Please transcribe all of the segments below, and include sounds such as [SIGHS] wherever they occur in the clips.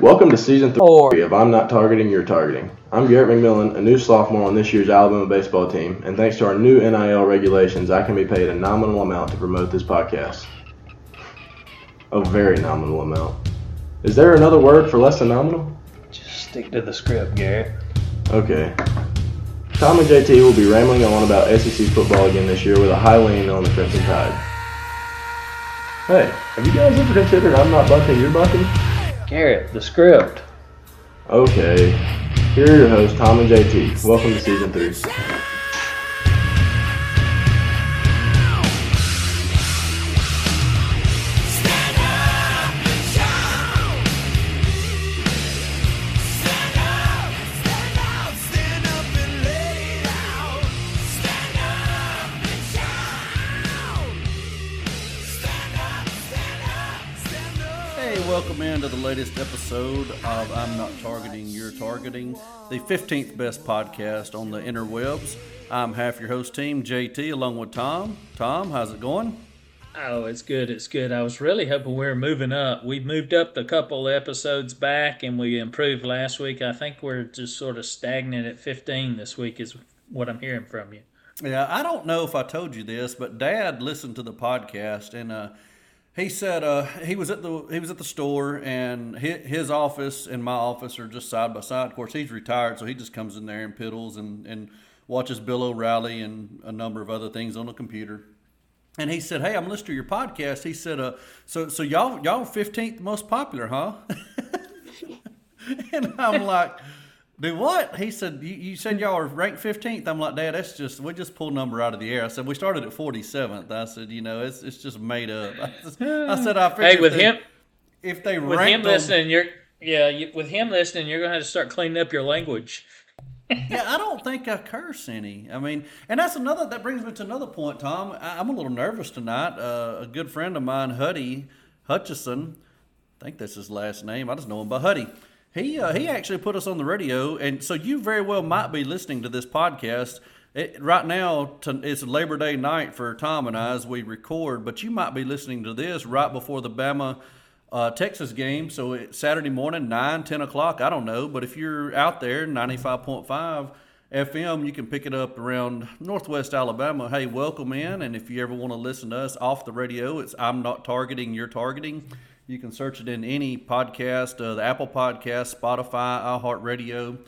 Welcome to season three of I'm Not Targeting, You're Targeting. I'm Garrett McMillan, a new sophomore on this year's Alabama baseball team, and thanks to our new NIL regulations, I can be paid a nominal amount to promote this podcast. A very nominal amount. Is there another word for less than nominal? Just stick to the script, Garrett. Okay. Tom and JT will be rambling on about SEC football again this year with a high lean on the Crimson Tide. Hey, have you guys ever considered I'm not bucking, you're bucking? Garrett, the script. Okay. Here are your hosts, Tom and JT. Welcome to season three. Latest episode of I'm Not Targeting, You're Targeting, the 15th best podcast on the interwebs. I'm half your host team, JT, along with Tom. Tom, how's it going? Oh, it's good. It's good. I was really hoping we were moving up. We moved up a couple episodes back and we improved last week. I think we're just sort of stagnant at 15 this week, is what I'm hearing from you. Yeah, I don't know if I told you this, but Dad listened to the podcast and uh, he said uh, he was at the he was at the store and his, office and my office are just side by side. Of course, he's retired, so he just comes in there and piddles and and watches Bill O'Reilly and a number of other things on the computer. And he said, "Hey, I'm listening to your podcast." He said, "Uh, so so y'all y'all 15th most popular, huh?" [LAUGHS] and I'm like, "Do what?" He said, you, "You said y'all are ranked 15th." I'm like, "Dad, that's just we just pulled number out of the air." I said, "We started at 47th." I said, "You know, it's it's just made up." I, just- I said, "I figured Hey, with they, him, if they with ranked him them- listening, you're yeah, you, with him listening, you're gonna have to start cleaning up your language. [LAUGHS] yeah, I don't think I curse any. I mean, and that's another. That brings me to another point, Tom. I, I'm a little nervous tonight. Uh, a good friend of mine, Huddy Hutchison, I think that's his last name. I just know him by Huddy. He uh, he actually put us on the radio, and so you very well might be listening to this podcast. It, right now, to, it's Labor Day night for Tom and I as we record, but you might be listening to this right before the Bama uh, Texas game. So it's Saturday morning, 9, 10 o'clock. I don't know. But if you're out there, 95.5 FM, you can pick it up around Northwest Alabama. Hey, welcome in. And if you ever want to listen to us off the radio, it's I'm Not Targeting, You're Targeting. You can search it in any podcast, uh, the Apple Podcast, Spotify, iHeartRadio.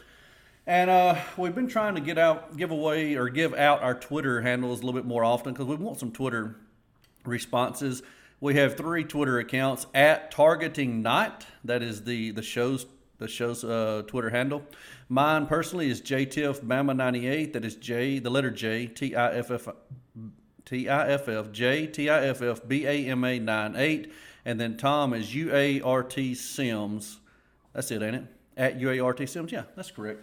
And uh, we've been trying to get out, give away, or give out our Twitter handles a little bit more often because we want some Twitter responses. We have three Twitter accounts at Targeting Night. That is the the show's the show's uh, Twitter handle. Mine personally is JTF Bama ninety eight. That is J the letter J T I F F T I F F J T I F F B A M A nine eight. And then Tom is U A R T Sims. That's it, ain't it? At U A R T Sims. Yeah, that's correct.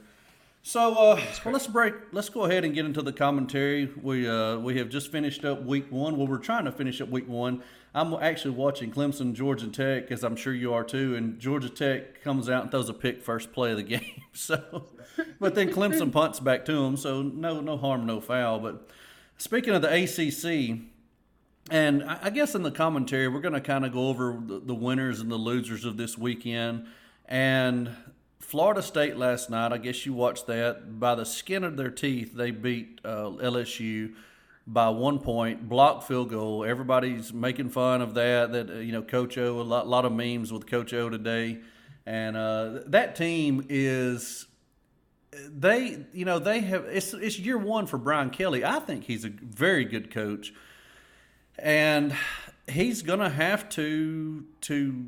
So uh, well, let's break. Let's go ahead and get into the commentary. We uh, we have just finished up week one. Well, we're trying to finish up week one. I'm actually watching Clemson, Georgia Tech, as I'm sure you are too. And Georgia Tech comes out and throws a pick first play of the [LAUGHS] game. So, but then Clemson [LAUGHS] punts back to them. So no no harm, no foul. But speaking of the ACC, and I guess in the commentary, we're going to kind of go over the, the winners and the losers of this weekend. And Florida State last night, I guess you watched that. By the skin of their teeth, they beat uh, LSU by one point, blocked field goal. Everybody's making fun of that. That uh, you know, Coach O, a lot, lot of memes with Coach O today, and uh, that team is they you know they have it's it's year one for Brian Kelly. I think he's a very good coach, and he's gonna have to to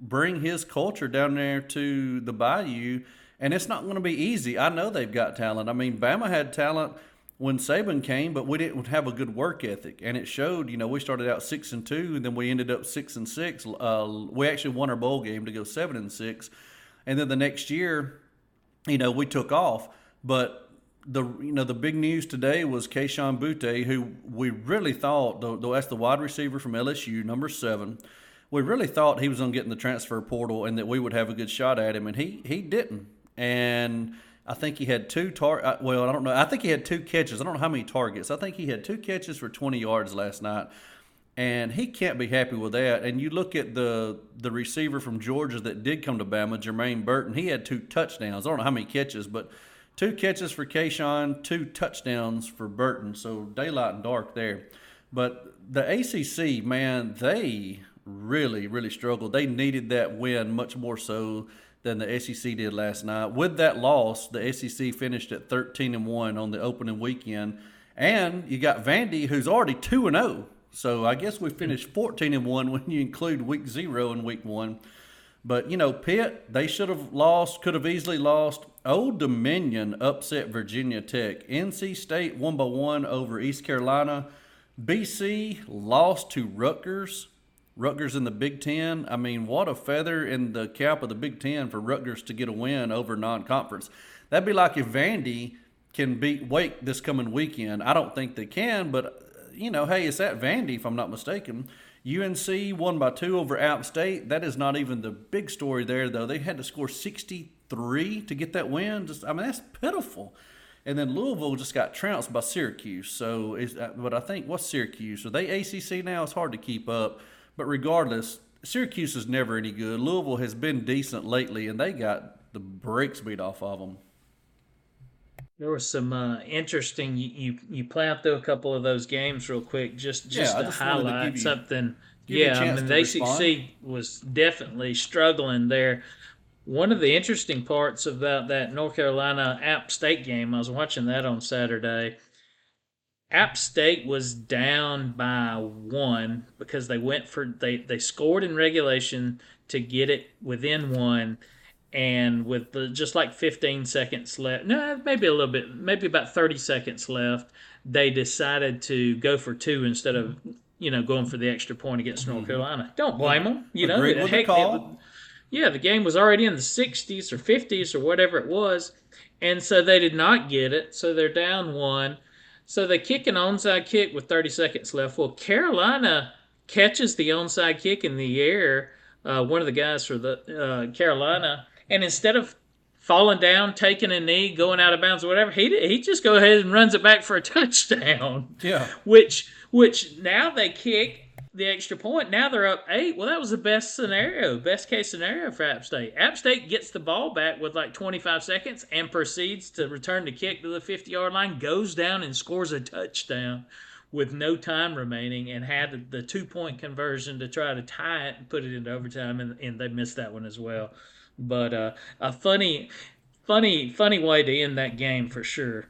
bring his culture down there to the Bayou, and it's not to be easy. I know they've got talent. I mean, Bama had talent when Saban came, but we didn't have a good work ethic, and it showed. You know, we started out six and two, and then we ended up six and six. Uh, we actually won our bowl game to go seven and six, and then the next year, you know, we took off. But the you know the big news today was Kayshon Boutte, who we really thought though that's the wide receiver from LSU, number seven. We really thought he was going to get in the transfer portal and that we would have a good shot at him, and he he didn't. And I think he had two tar. Uh, well, I don't know. I think he had two catches. I don't know how many targets. I think he had two catches for 20 yards last night. and he can't be happy with that. And you look at the the receiver from Georgia that did come to Bama, Jermaine Burton. He had two touchdowns. I don't know how many catches, but two catches for Kayshon, two touchdowns for Burton. So daylight and dark there. But the ACC, man, they really, really struggled. They needed that win much more so than the SEC did last night. With that loss, the SEC finished at 13 and 1 on the opening weekend. And you got Vandy, who's already 2 and 0. So I guess we finished 14 and 1 when you include week 0 and week 1. But, you know, Pitt, they should have lost, could have easily lost. Old Dominion upset Virginia Tech. NC State won by one over East Carolina. BC lost to Rutgers. Rutgers in the Big Ten. I mean, what a feather in the cap of the Big Ten for Rutgers to get a win over non-conference. That'd be like if Vandy can beat Wake this coming weekend. I don't think they can, but you know, hey, it's at Vandy if I'm not mistaken. UNC won by two over App State. That is not even the big story there, though. They had to score 63 to get that win. Just, I mean, that's pitiful. And then Louisville just got trounced by Syracuse. So, uh, but I think what's Syracuse? Are they ACC now? It's hard to keep up. But regardless, Syracuse is never any good. Louisville has been decent lately, and they got the brakes beat off of them. There was some uh, interesting. You, you you play out through a couple of those games real quick, just just Yeah, to just to highlight give you- something. Yeah, I mean to. ACC was definitely struggling there. One of the interesting parts about that North Carolina App State game, I was watching that on Saturday. App State was down by one because they went for they they scored in regulation to get it within one, and with the, just like 15 seconds left, no, maybe a little bit, maybe about 30 seconds left, they decided to go for two instead of you know going for the extra point against North hmm. Carolina. Don't blame hmm. them, you know. Agreed heck, call. it yeah, the game was already in the 60s or 50s or whatever it was, and so they did not get it. So they're down one. So they kick an onside kick with 30 seconds left. Well, Carolina catches the onside kick in the air. Uh, one of the guys for the uh, Carolina, and instead of falling down, taking a knee, going out of bounds, or whatever, he he just go ahead and runs it back for a [LAUGHS] touchdown Yeah. which which now they kick the extra point. Now they're up eight. Well, that was the best scenario, best case scenario for App State. App State gets the ball back with like 25 seconds and proceeds to return the kick to the 50 yard line, goes down and scores a touchdown with no time remaining, and had the two point conversion to try to tie it and put it into overtime, and, and they missed that one as well. But uh, a funny, funny, funny way to end that game for sure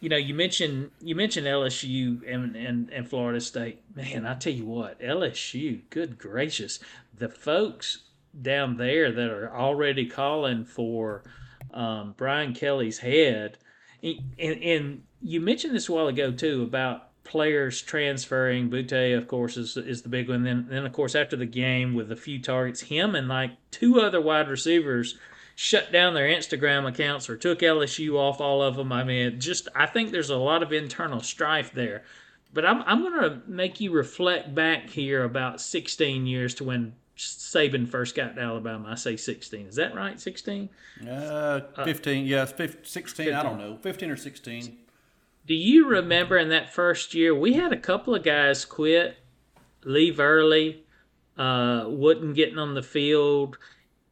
you know, you mentioned you mentioned LSU and, and, and Florida State. Man, I tell you what, LSU, good gracious, the folks down there that are already calling for um, Brian Kelly's head, and, and you mentioned this a while ago too about players transferring. Boutte, of course, is is the big one. Then then of course after the game with a few targets, him and like two other wide receivers shut down their Instagram accounts or took LSU off all of them. I mean, just I think there's a lot of internal strife there. But I'm I'm going to make you reflect back here about 16 years to when Saban first got to Alabama. I say 16. Is that right? 16? Uh, 15. yeah, 15, 16. I don't know. 15 or 16. Do you remember in that first year we had a couple of guys quit, leave early, uh, wouldn't getting on the field,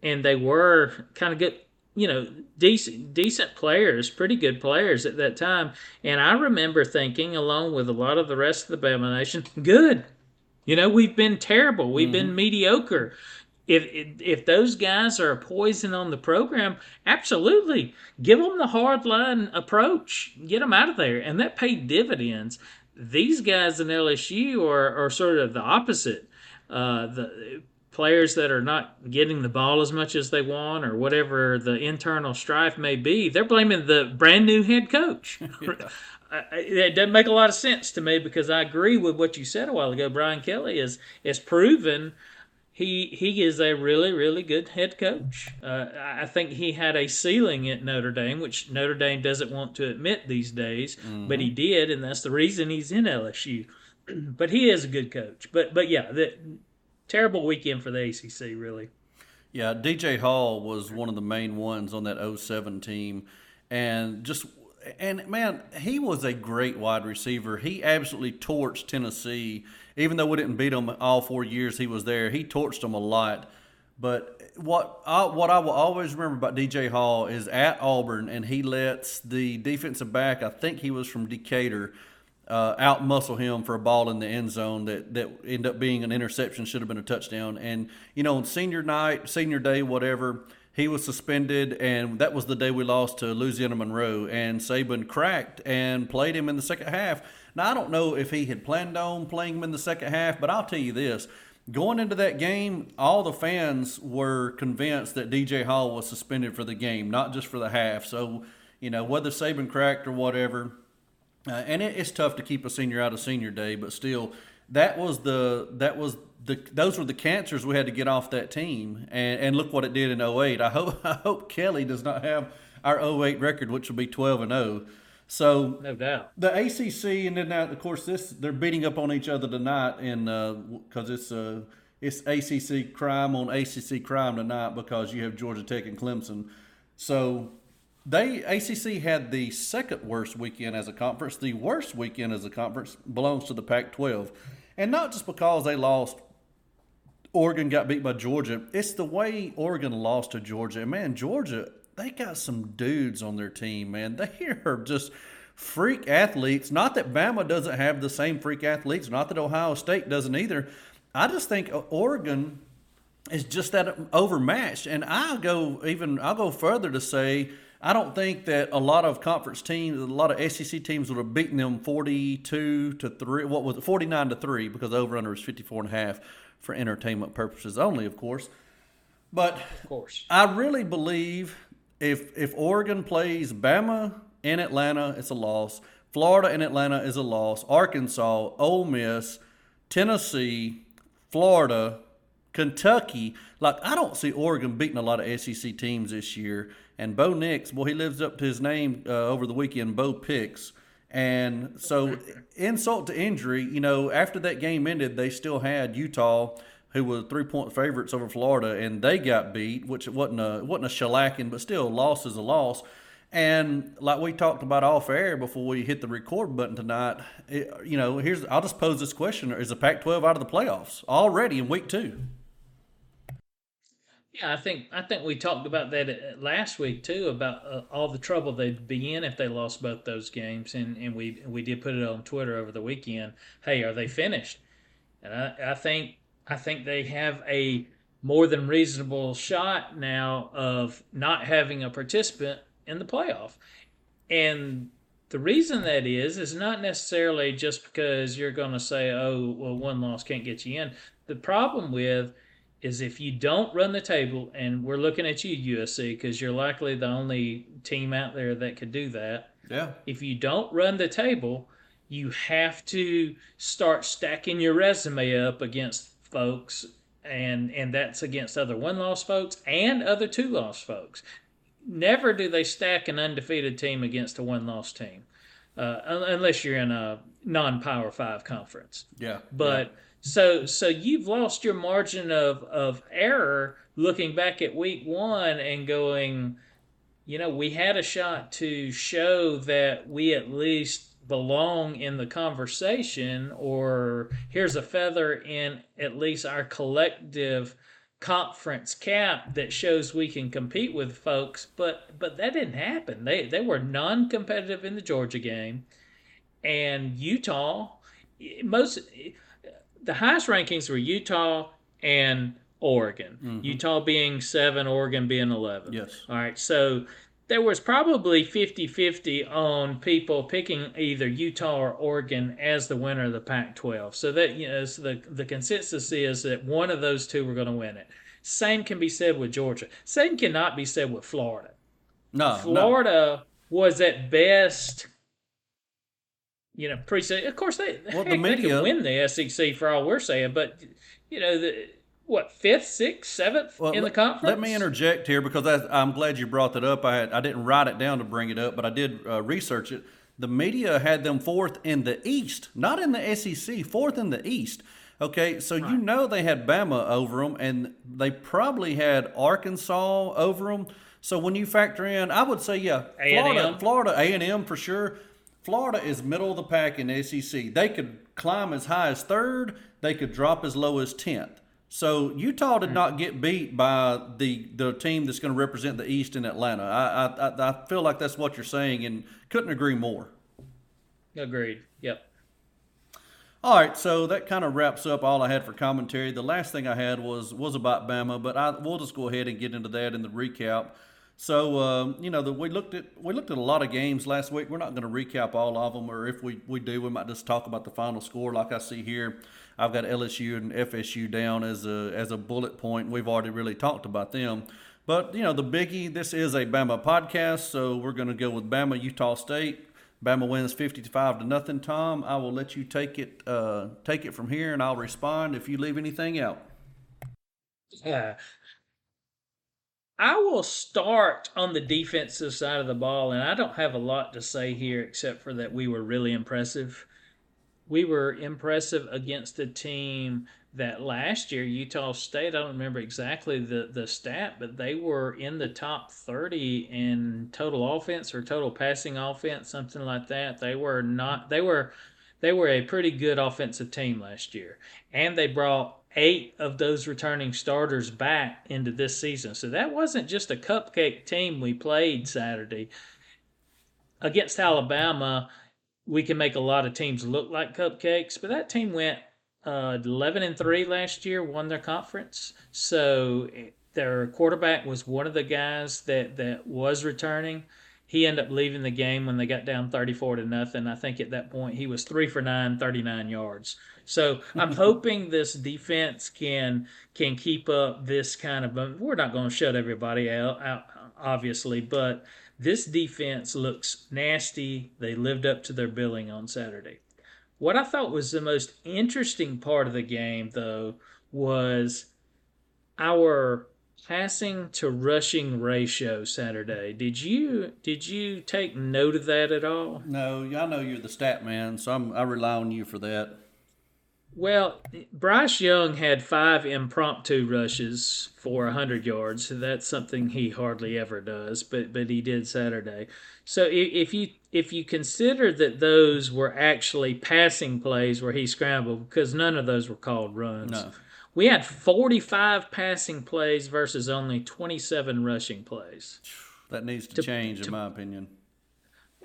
and they were kind of good, you know, decent decent players, pretty good players at that time. And I remember thinking, along with a lot of the rest of the Bama Nation, [LAUGHS] good. You know, we've been terrible. We've been mediocre. If, if if those guys are a poison on the program, absolutely give them the hard line approach. Get them out of there, and that paid dividends. These guys in LSU are, are sort of the opposite. Uh, the players that are not getting the ball as much as they want, or whatever the internal strife may be, they're blaming the brand new head coach. [LAUGHS] [LAUGHS] I- it doesn't make a lot of sense to me because I agree with what you said a while ago. Brian Kelly is is proven he he is a really really good head coach. Uh, I think he had a ceiling at Notre Dame, which Notre Dame doesn't want to admit these days, but he did, and that's the reason he's in LSU. [CLEARS THROAT] but he is a good coach. But but yeah, the terrible weekend for the ACC really. Yeah, DJ Hall was one of the main ones on that 07 team. And just and man, he was a great wide receiver. He absolutely torched Tennessee. Even though we didn't beat him all four years he was there, he torched them a lot. But what I, what I will always remember about DJ Hall is at Auburn, and he lets the defensive back, I think he was from Decatur, uh, out muscle him for a ball in the end zone that that ended up being an interception, should have been a touchdown. And you know, on senior night, senior day, whatever, he was suspended, and that was the day we lost to Louisiana Monroe. And Saban cracked and played him in the second half. Now I don't know if he had planned on playing him in the second half, but I'll tell you this. Going into that game, all the fans were convinced that DJ Hall was suspended for the game, not just for the half. So, you know, whether Saban cracked or whatever, uh, and it, it's tough to keep a senior out of senior day, but still, that was the that was the those were the cancers we had to get off that team, and and look what it did in 08. I hope [LAUGHS] I hope Kelly does not have our 08 record, which will be 12 and 0. So no doubt the ACC, and then now of course this they're beating up on each other tonight, and because uh, it's uh, it's ACC crime on ACC crime tonight because you have Georgia Tech and Clemson. So they ACC had the second worst weekend as a conference. The worst weekend as a conference belongs to the Pac-12, and not just because they lost. Oregon got beat by Georgia. It's the way Oregon lost to Georgia. And man, Georgia, they got some dudes on their team, man. [LAUGHS] They are just freak athletes. Not that Bama doesn't have the same freak athletes, not that Ohio State doesn't either. I just think uh, Oregon is just that overmatched. And I'll go even I'll go further to say I don't think that a lot of conference teams, a lot of SEC teams would have beaten them 42 to 3. What was it? 49 to 3 because the over under is 54 and a half for entertainment purposes only, of course. But of course. I really believe if if Oregon plays Bama in Atlanta, it's a loss. Florida in Atlanta is a loss. Arkansas, Ole Miss, Tennessee, Florida, Kentucky. Like I don't see Oregon beating a lot of SEC teams this year. And Bo Nix, well, he lives up to his name uh, over the weekend. Bo Picks. And so, [LAUGHS] insult to injury, you know, after that game ended, they still had Utah, who was three point favorites over Florida, and they got beat, which wasn't a wasn't a shellacking, but still, loss is a loss. And like we talked about off air before we hit the record button tonight, it, you know, here's I'll just pose this question: Is the Pac-12 out of the playoffs already in week two? Yeah, I think I think we talked about that uh, last week too about uh, all the trouble they'd be in if they lost both those games, and, and we we did put it on Twitter over the weekend. Hey, are they finished? And I, I think I think they have a more than reasonable shot now of not having a participant in the playoff, and the reason that is is not necessarily just because you're going to say, oh, well, one loss can't get you in. The problem with is if you don't run the table, and we're looking at you, USC, because you're likely the only team out there that could do that. Yeah. If you don't run the table, you have to start stacking your resume up against folks, and and that's against other one loss folks and other two loss folks. Never do they stack an undefeated team against a one loss team, uh, unless you're in a non Power Five conference. Yeah. But yeah so so you've lost your margin of, of error looking back at week one and going, you know, we had a shot to show that we at least belong in the conversation, or here's a feather in at least our collective conference cap that shows we can compete with folks. But but that didn't happen. They they were non competitive in the Georgia game. And Utah most the highest rankings were Utah and Oregon. Mm-hmm. Utah being seven, Oregon being 11. Yes. All right. So there was probably 50 50 on people picking either Utah or Oregon as the winner of the Pac 12. So that, you know, so the, the consensus is that one of those two were going to win it. Same can be said with Georgia. Same cannot be said with Florida. No. Florida no. was at best you know, preseason. Of course, they well, heck, the media, they can win the SEC for all we're saying, but you know, the what fifth, sixth, seventh well, in the conference. Let me interject here because I, am glad you brought that up. I had, I didn't write it down to bring it up, but I did uh, research it. The media had them fourth in the East, not in the SEC, fourth in the East. Okay, so you know they had Bama over them, and they probably had Arkansas over them. So when you factor in, I would say, yeah, Florida, A&M. Florida, A and M for sure. Florida is middle of the pack in the SEC. They could climb as high as third. They could drop as low as tenth. So Utah did hmm. not get beat by the the team that's going to represent the East in Atlanta. I, I I- I feel like that's what you're saying, and couldn't agree more. Agreed. Yep. All right, so that kind of wraps up all I had for commentary. The last thing I had was was about Bama, but I, we'll just go ahead and get into that in the recap. So um, you know, the, we looked at we looked at a lot of games last week. We're not going to recap all of them, or if we, we do, we might just talk about the final score. Like I see here, I've got LSU and FSU down as a as a bullet point. We've already really talked about them. But you know, the biggie. This is a Bama podcast, so we're going to go with Bama Utah State. Bama wins fifty-five to nothing. Tom, I will let you take it uh, take it from here, and I'll respond if you leave anything out. Yeah. I will start on the defensive side of the ball, and I don't have a lot to say here except for that we were really impressive. We were impressive against a team that last year, Utah State, I don't remember exactly the, the stat, but they were in the top 30 in total offense or total passing offense, something like that. They were not, they were, they were a pretty good offensive team last year. And they brought eight of those returning starters back into this season. So that wasn't just a cupcake team we played Saturday. Against Alabama, we can make a lot of teams look like cupcakes, but that team went uh, 11 and 3 last year, won their conference. So eh, their quarterback was one of the guys that, that was returning. He ended up leaving the game when they got down 34 to nothing. I think at that point he was 3 for 9, 39 yards. So I'm [LAUGHS] hoping this defense can can keep up this kind of. We're not going to shut everybody out, out, obviously, but this defense looks nasty. They lived up to their billing on Saturday. What I thought was the most interesting part of the game, though, was our passing to rushing ratio Saturday. Did you did you take note of that at all? No, I know you're the stat man, so I'm, I rely on you for that. Well, Bryce Young had five impromptu rushes for 100 yards. So that's something he hardly ever does, but but he did Saturday. So if you if you consider that those were actually passing plays where he scrambled, because none of those were called runs. No. We had 45 passing plays versus only 27 rushing plays. That needs to, change, in my opinion.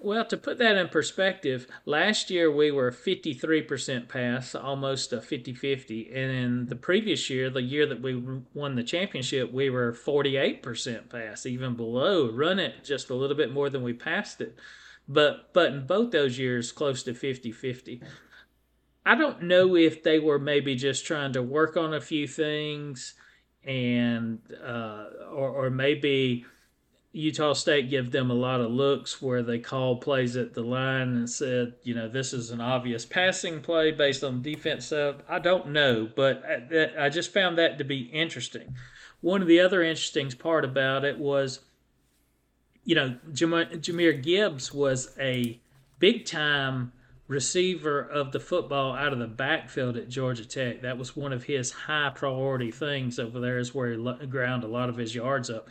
Well, to put that in perspective, last year we were 53% pass, almost a 50 50. And in the previous year, the year that we won the championship, we were 48% pass, even below. Run it just a little bit more than we passed it. But, but in both those years, close to 50 50. I don't know if they were maybe just trying to work on a few things and, uh, or, or maybe Utah State give them a lot of looks where they called plays at the line and said, you know, this is an obvious passing play based on defense. I don't know, but I, I just found that to be interesting. One of the other interesting part about it was, you know, Jam- Jahmyr Gibbs was a big time receiver of the football out of the backfield at Georgia Tech. That was one of his high priority things over there, is where he ground a lot of his yards up.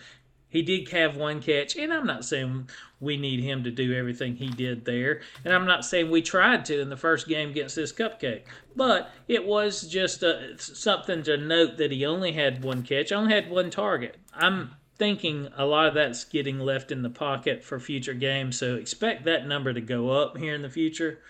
He did have one catch, and I'm not saying we need him to do everything he did there, and I'm not saying we tried to in the first game against this cupcake, but it was just uh something to note that he only had one catch, only had one target. I'm thinking a lot of that's getting left in the pocket for future games, so expect that number to go up here in the future.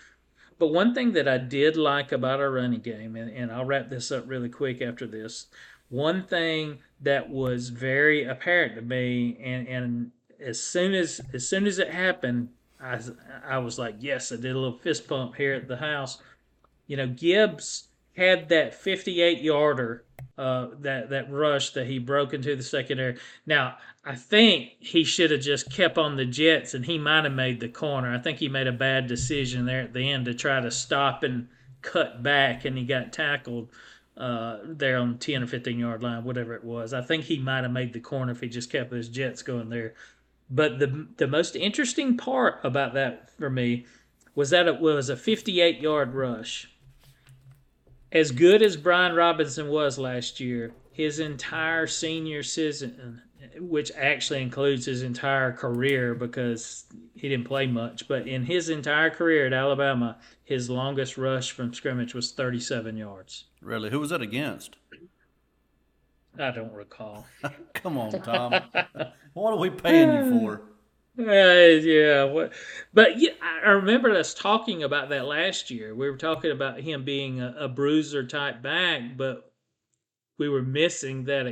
But one thing that I did like about our running game, and, and I'll wrap this up really quick after this. One thing that was very apparent to me, and, and as soon as as soon as it happened, I I was like, yes, I did a little fist pump here at the house. You know, Gibbs had that 58 yarder, uh, that that rush that he broke into the secondary. Now, I think he should have just kept on the Jets, and he might have made the corner. I think he made a bad decision there at the end to try to stop and cut back, and he got tackled uh, there on the 10 or 15 yard line, whatever it was. I think he might have made the corner if he just kept those Jets going there. But the the most interesting part about that for me was that it was a 58 yard rush. as good as Brian Robinson was last year, his entire senior season, which actually includes his entire career because he didn't play much, but in his entire career at Alabama, his longest rush from scrimmage was 37 yards. Really? Who was that against? I don't recall. [LAUGHS] Come on, [LAUGHS] Tom. what are we paying you for? [SIGHS] Uh, yeah, what, but yeah, I remember us talking about that last year. We were talking about him being a, a bruiser type back, but we were missing that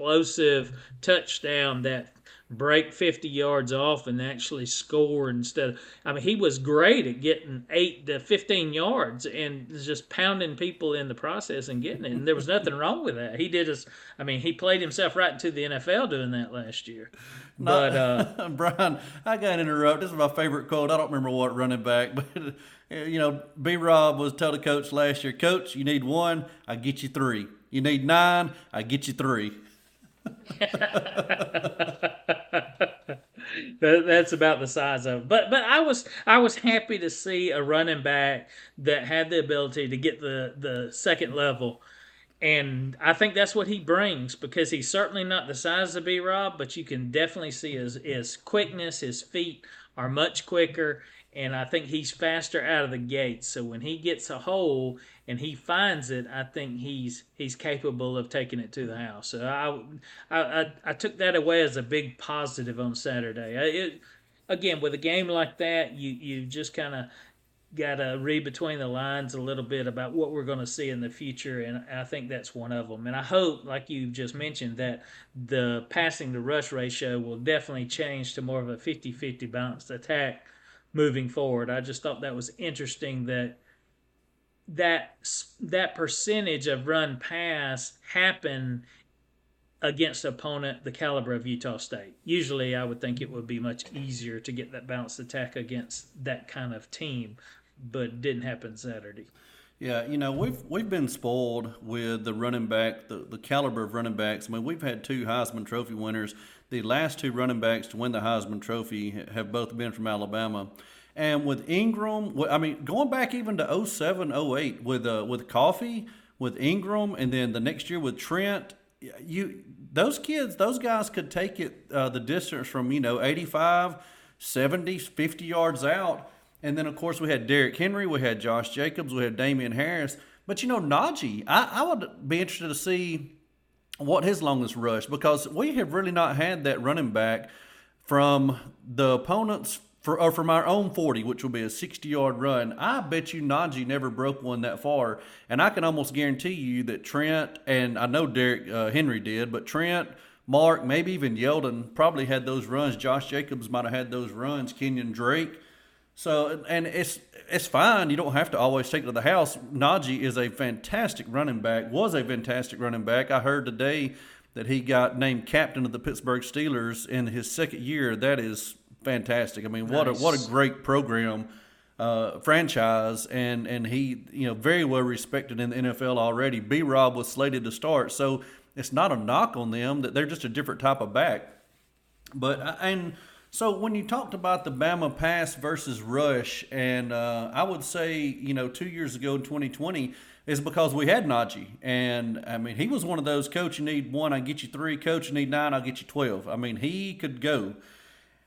explosive touchdown that break 50 yards off and actually score instead of I mean he was great at getting 8 to 15 yards and just pounding people in the process and getting it and there was nothing [LAUGHS] wrong with that. He did us I mean he played himself right into the NFL doing that last year. But uh [LAUGHS] Brian, I got to interrupt. This is my favorite quote. I don't remember what running back, [LAUGHS] but you know, B Rob was telling the coach last year, Coach, you need one, I get you three. You need nine, I get you three. [LAUGHS] that's about the size of it. But but I was I was happy to see a running back that had the ability to get the the second level. And I think that's what he brings because he's certainly not the size of B Rob, but you can definitely see his, his quickness, his feet are much quicker, and I think he's faster out of the gate. So when he gets a hole and he finds it, I think he's he's capable of taking it to the house. So I I, I, took that away as a big positive on Saturday. It, again, with a game like that, you you just kind of got to read between the lines a little bit about what we're going to see in the future, and I think that's one of them. And I hope, like you just mentioned, that the passing to rush ratio will definitely change to more of a 50-50 balanced attack moving forward. I just thought that was interesting that that that percentage of run pass happen against opponent the caliber of Utah State. Usually, I would think it would be much easier to get that balanced attack against that kind of team, but didn't happen Saturday. Yeah, you know we've we've been spoiled with the running back, the, the caliber of running backs. I mean, we've had two Heisman Trophy winners. The last two running backs to win the Heisman Trophy have both been from Alabama. And with Ingram, I mean, going back even to 07, 08 with uh, with Coffee, with Ingram, and then the next year with Trent, you those kids, those guys could take it uh, the distance from you know 85, 70, 50 yards out. And then of course we had Derrick Henry, we had Josh Jacobs, we had Damien Harris. But you know Najee, I, I would be interested to see what his longest rush because we have really not had that running back from the opponent's for or from our own 40, which will be a 60 yard run, I bet you Najee never broke one that far. And I can almost guarantee you that Trent, and I know Derrick uh, Henry did, but Trent, Mark, maybe even Yeldon probably had those runs. Josh Jacobs might have had those runs, Kenyon Drake. So, and it's it's fine. You don't have to always take it to the house. Najee is a fantastic running back, was a fantastic running back. I heard today that he got named captain of the Pittsburgh Steelers in his second year. That is fantastic. I mean, nice. what a what a great program, uh, franchise, and and he you know very well respected in the NFL already. B Rob was slated to start, so it's not a knock on them that they're just a different type of back. But uh, and so when you talked about the Bama pass versus rush, and uh, I would say you know two years ago in 2020 is because we had Najee. And I mean, he was one of those coach, you need one, I get you three, coach, you need nine, I'll get you 12. I mean, he could go.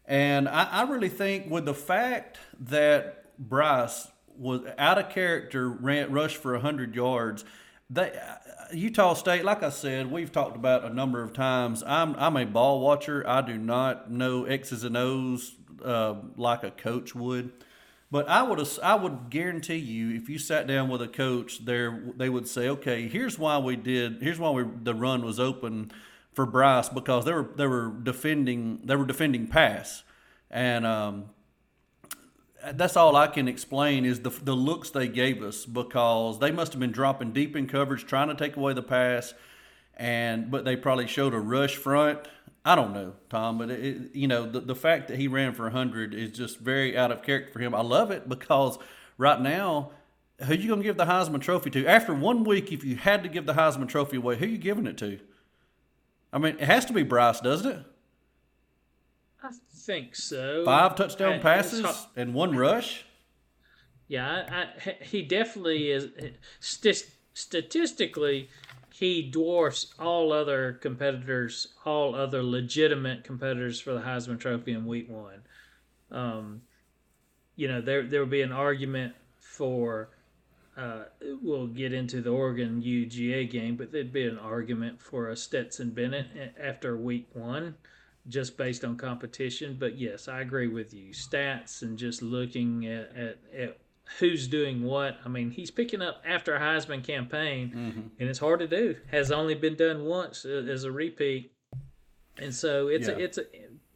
And I, I really think with the fact that Bryce was out of character, ran rushed for hundred yards. They, Utah State, like I said, we've talked about a number of times. I'm I'm a ball watcher. I do not know X's and O's uh, like a coach would. But I would I would guarantee you, if you sat down with a coach, there they would say, okay, here's why we did. Here's why we, the run was open for Bryce because they were they were defending they were defending pass, and um, that's all I can explain is the the looks they gave us because they must have been dropping deep in coverage trying to take away the pass, and but they probably showed a rush front. I don't know, Tom, but it, you know the the fact that he ran for hundred is just very out of character for him. I love it because right now. Who you gonna give the Heisman Trophy to? After one week, if you had to give the Heisman Trophy away, who you giving it to? I mean, it has to be Bryce, doesn't it? I think so. Five touchdown passes and one rush. Yeah, I, I, he definitely is. statistically, he dwarfs all other competitors, all other legitimate competitors for the Heisman Trophy in Week One. Um, you know, there there would be an argument for. Uh, we'll get into the Oregon UGA game, but there'd be an argument for a Stetson Bennett after week one, just based on competition. But yes, I agree with you. Stats and just looking at, at, at who's doing what. I mean, he's picking up after a Heisman campaign, mm-hmm. and it's hard to do. Has only been done once uh, as a repeat, and so it's yeah. a, it's a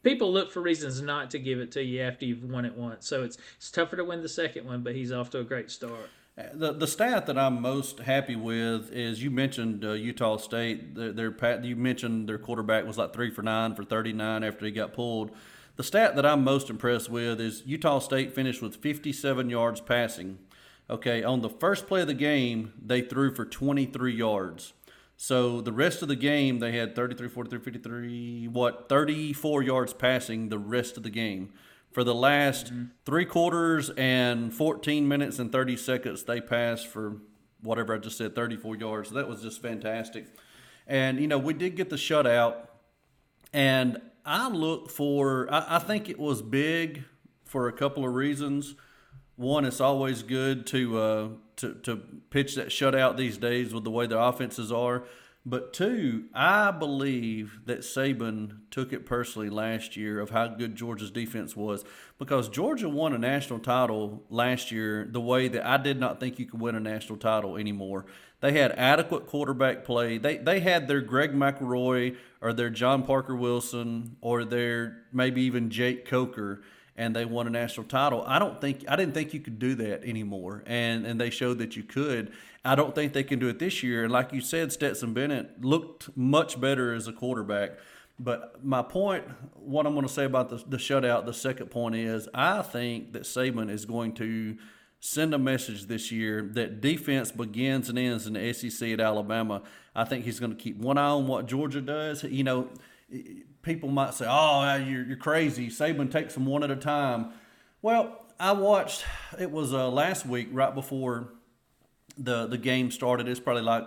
people look for reasons not to give it to you after you've won it once. So it's it's tougher to win the second one, but he's off to a great start. The the stat that I'm most happy with is you mentioned uh, Utah State. Their, their you mentioned their quarterback was like three for nine for 39 after he got pulled. The stat that I'm most impressed with is Utah State finished with 57 yards passing. Okay, on the first play of the game, they threw for 23 yards. So the rest of the game, they had 33, 43, 53, what, 34 yards passing the rest of the game for the last mm-hmm. three quarters and 14 minutes and 30 seconds, they passed for whatever I just said, 34 yards. So that was just fantastic. And, you know, we did get the shutout. And I look for, I, I think it was big for a couple of reasons. One, it's always good to, uh, to, to pitch that shutout these days with the way the offenses are. But two, I believe that Saban took it personally last year of how good Georgia's defense was because Georgia won a national title last year the way that I did not think you could win a national title anymore. They had adequate quarterback play. They they had their Greg McElroy or their John Parker Wilson or their maybe even Jake Coker and they won a national title. I don't think I didn't think you could do that anymore, and and they showed that you could. I don't think they can do it this year. And like you said, Stetson Bennett looked much better as a quarterback. But my point, what I'm going to say about the, the shutout, the second point is I think that Saban is going to send a message this year that defense begins and ends in the SEC at Alabama. I think he's going to keep one eye on what Georgia does. You know, people might say, "Oh, you're, you're crazy." Saban takes them one at a time. Well, I watched. It was uh, last week, right before the the game started. It's probably like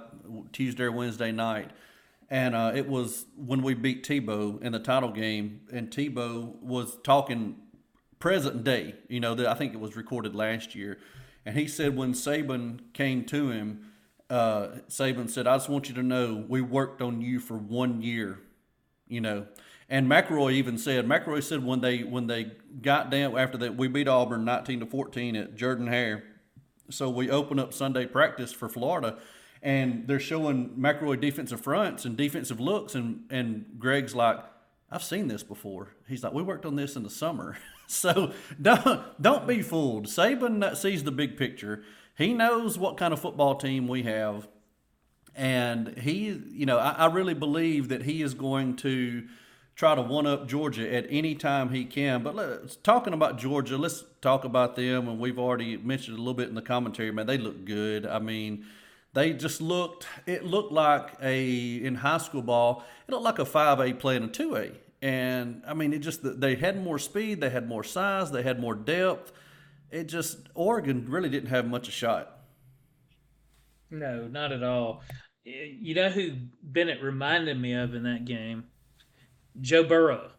Tuesday or Wednesday night, and uh, it was when we beat Tebow in the title game, and Tebow was talking present day. You know, I think it was recorded last year, and he said when Saban came to him, uh, Saban said, "I just want you to know we worked on you for one year." You know, and McElroy even said McElroy said when they when they got down after that we beat Auburn nineteen to fourteen at Jordan Hare so we open up Sunday practice for Florida, and they're showing McElroy defensive fronts and defensive looks, and and Greg's like, I've seen this before. He's like, we worked on this in the summer. [LAUGHS] so don't don't be fooled. Saban sees the big picture. He knows what kind of football team we have, and he, you know, I, I really believe that he is going to try to one up Georgia at any time he can. But let's talking about Georgia, let's talk about them. And we've already mentioned a little bit in the commentary. Man, they look good. I mean, they just looked. It looked like a in high school ball. It looked like a five A playing a two A. And I mean, it just they had more speed, they had more size, they had more depth. It just Oregon really didn't have much a shot. No, not at all. You know who Bennett reminded me of in that game? Joe Burrow.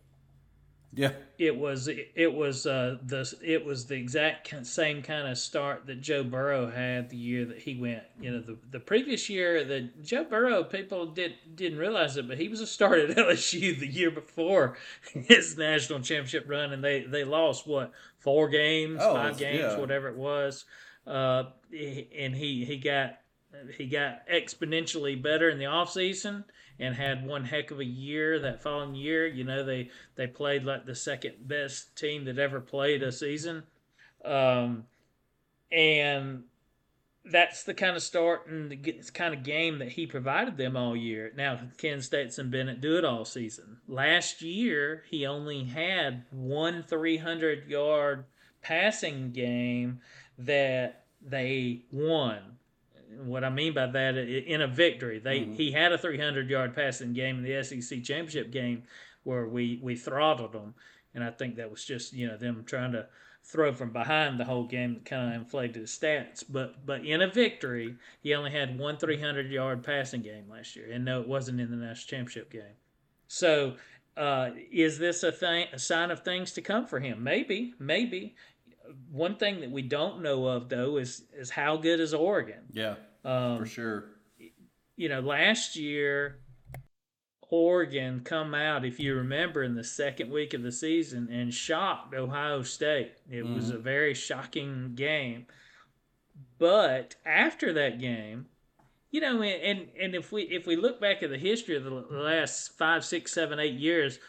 Yeah. It was it was uh the it was the exact same kind of start that Joe Burrow had the year that he went. You know, the the previous year that Joe Burrow people did didn't realize it, but he was a start at [LAUGHS] LSU the year before [LAUGHS] his national championship run, and they they lost what four games, oh, five games, yeah. whatever it was. Uh, and he he got he got exponentially better in the off season and had one heck of a year that following year. You know, they they played like the second best team that ever played a season, um, and that's the kind of start and the kind of game that he provided them all year. Now, Ken Stetson Bennett do it all season. Last year, he only had one 300 yard passing game that they won what I mean by that, in a victory, they mm-hmm. he had a 300 yard passing game in the SEC championship game. where we we throttled them, and I think that was just you know them trying to throw from behind the whole game that kind of inflated his stats. But but in a victory, he only had one 300 yard passing game last year, and no, it wasn't in the national championship game. So uh, is this a thing, a sign of things to come for him? Maybe, maybe. One thing that we don't know of though is is how good is Oregon? Yeah, Um, for sure. you know, last year Oregon come out, if you remember, in the second week of the season and shocked Ohio State. It was a very shocking game. But after that game, you know, and and if we if we look back at the history of the last five, six, seven, eight years,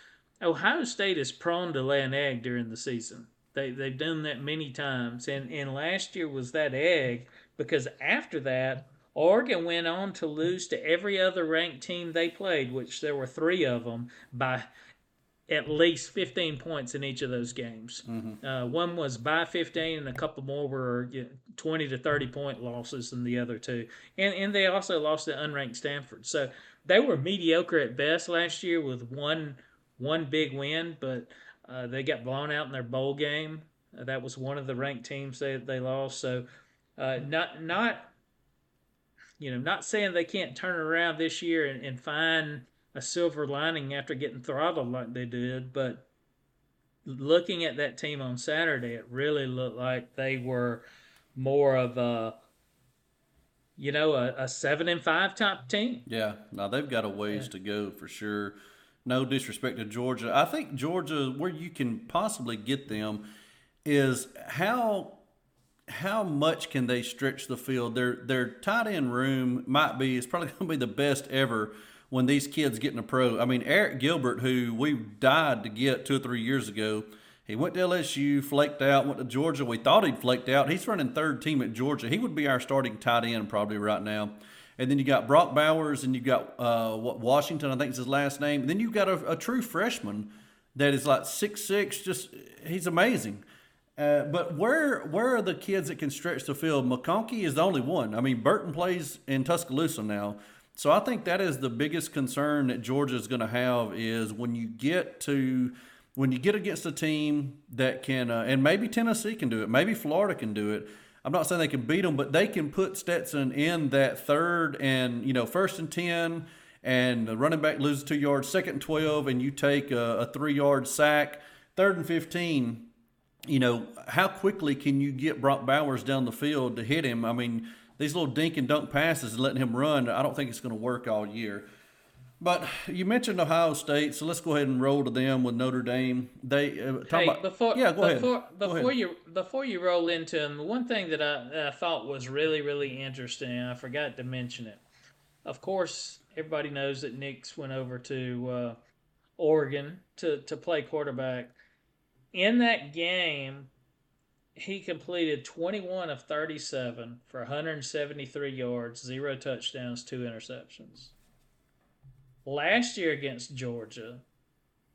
Ohio State is prone to lay an egg during the season. They they've done that many times, and and last year was that egg because after that, Oregon went on to lose to every other ranked team they played, which there were three of them by at least 15 points in each of those games. Uh, one was by 15, and a couple more were you know, 20 to 30 point losses in the other two. And and they also lost to unranked Stanford. So they were mediocre at best last year with one one big win, but uh, they got blown out in their bowl game. Uh, that was one of the ranked teams they they lost. So uh, not not you know not saying they can't turn it around this year and, and find a silver lining after getting throttled like they did, but looking at that team on Saturday, it really looked like they were more of a you know a, a seven and five top team. Yeah, now they've got a ways to go for sure. No disrespect to Georgia. I think Georgia, where you can possibly get them, is how how much can they stretch the field? Their their tight end room might be it's probably [LAUGHS] going to be the best ever when these kids get in a pro. I mean, Arik Gilbert, who we died to get two or three years ago, he went to LSU, flaked out, went to Georgia. We thought he'd flaked out. He's running third team at Georgia. He would be our starting tight end probably right now. And then you got Brock Bowers, and you got uh, Washington, I think is his last name. And then you've got a, a true freshman that is like six six. Just he's amazing. Uh, but where where are the kids that can stretch the field? McConkey is the only one. I mean, Burton plays in Tuscaloosa now, so I think that is the biggest concern that Georgia is going to have is when you get to when you get against a team that can, uh, and maybe Tennessee can do it, maybe Florida can do it. I'm not saying they can beat them, but they can put Stetson in that third and you know first and ten, and the running back loses two yards, second and twelve, and you take a, a three yard sack, third and fifteen you know, how quickly can you get Brock Bowers down the field to hit him? I mean, these little dink and dunk passes and letting him run, I don't think it's going to work all year. But you mentioned Ohio State, so let's go ahead and roll to them with Notre Dame. They uh, talk Hey, about before yeah, go before ahead. Go before ahead. you before you roll into them, one thing that I, that I thought was really really interesting, I forgot to mention it. Of course, everybody knows that Nix went over to uh, Oregon to to play quarterback. In that game, he completed 21 of 37 for 173 yards, zero touchdowns, two interceptions. Last year against Georgia,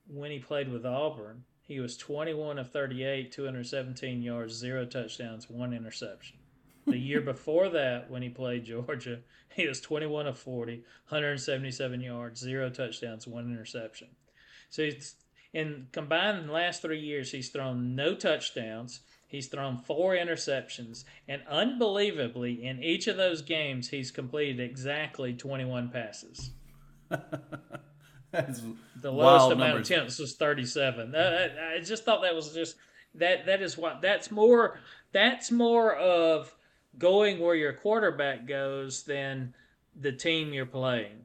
when he played with Auburn, he was 21 of 38, 217 yards, zero touchdowns, one interception. The year [LAUGHS] before that, when he played Georgia, he was 21 of 40, 177 yards, zero touchdowns, one interception. So he's in combined the last three years, he's thrown no touchdowns. He's thrown four interceptions, and unbelievably, in each of those games, he's completed exactly 21 passes. [LAUGHS] That's The lowest amount numbers. of attempts was 37. I, I- just thought that was just that. That is what that's more. That's more of going where your quarterback goes than the team you're playing.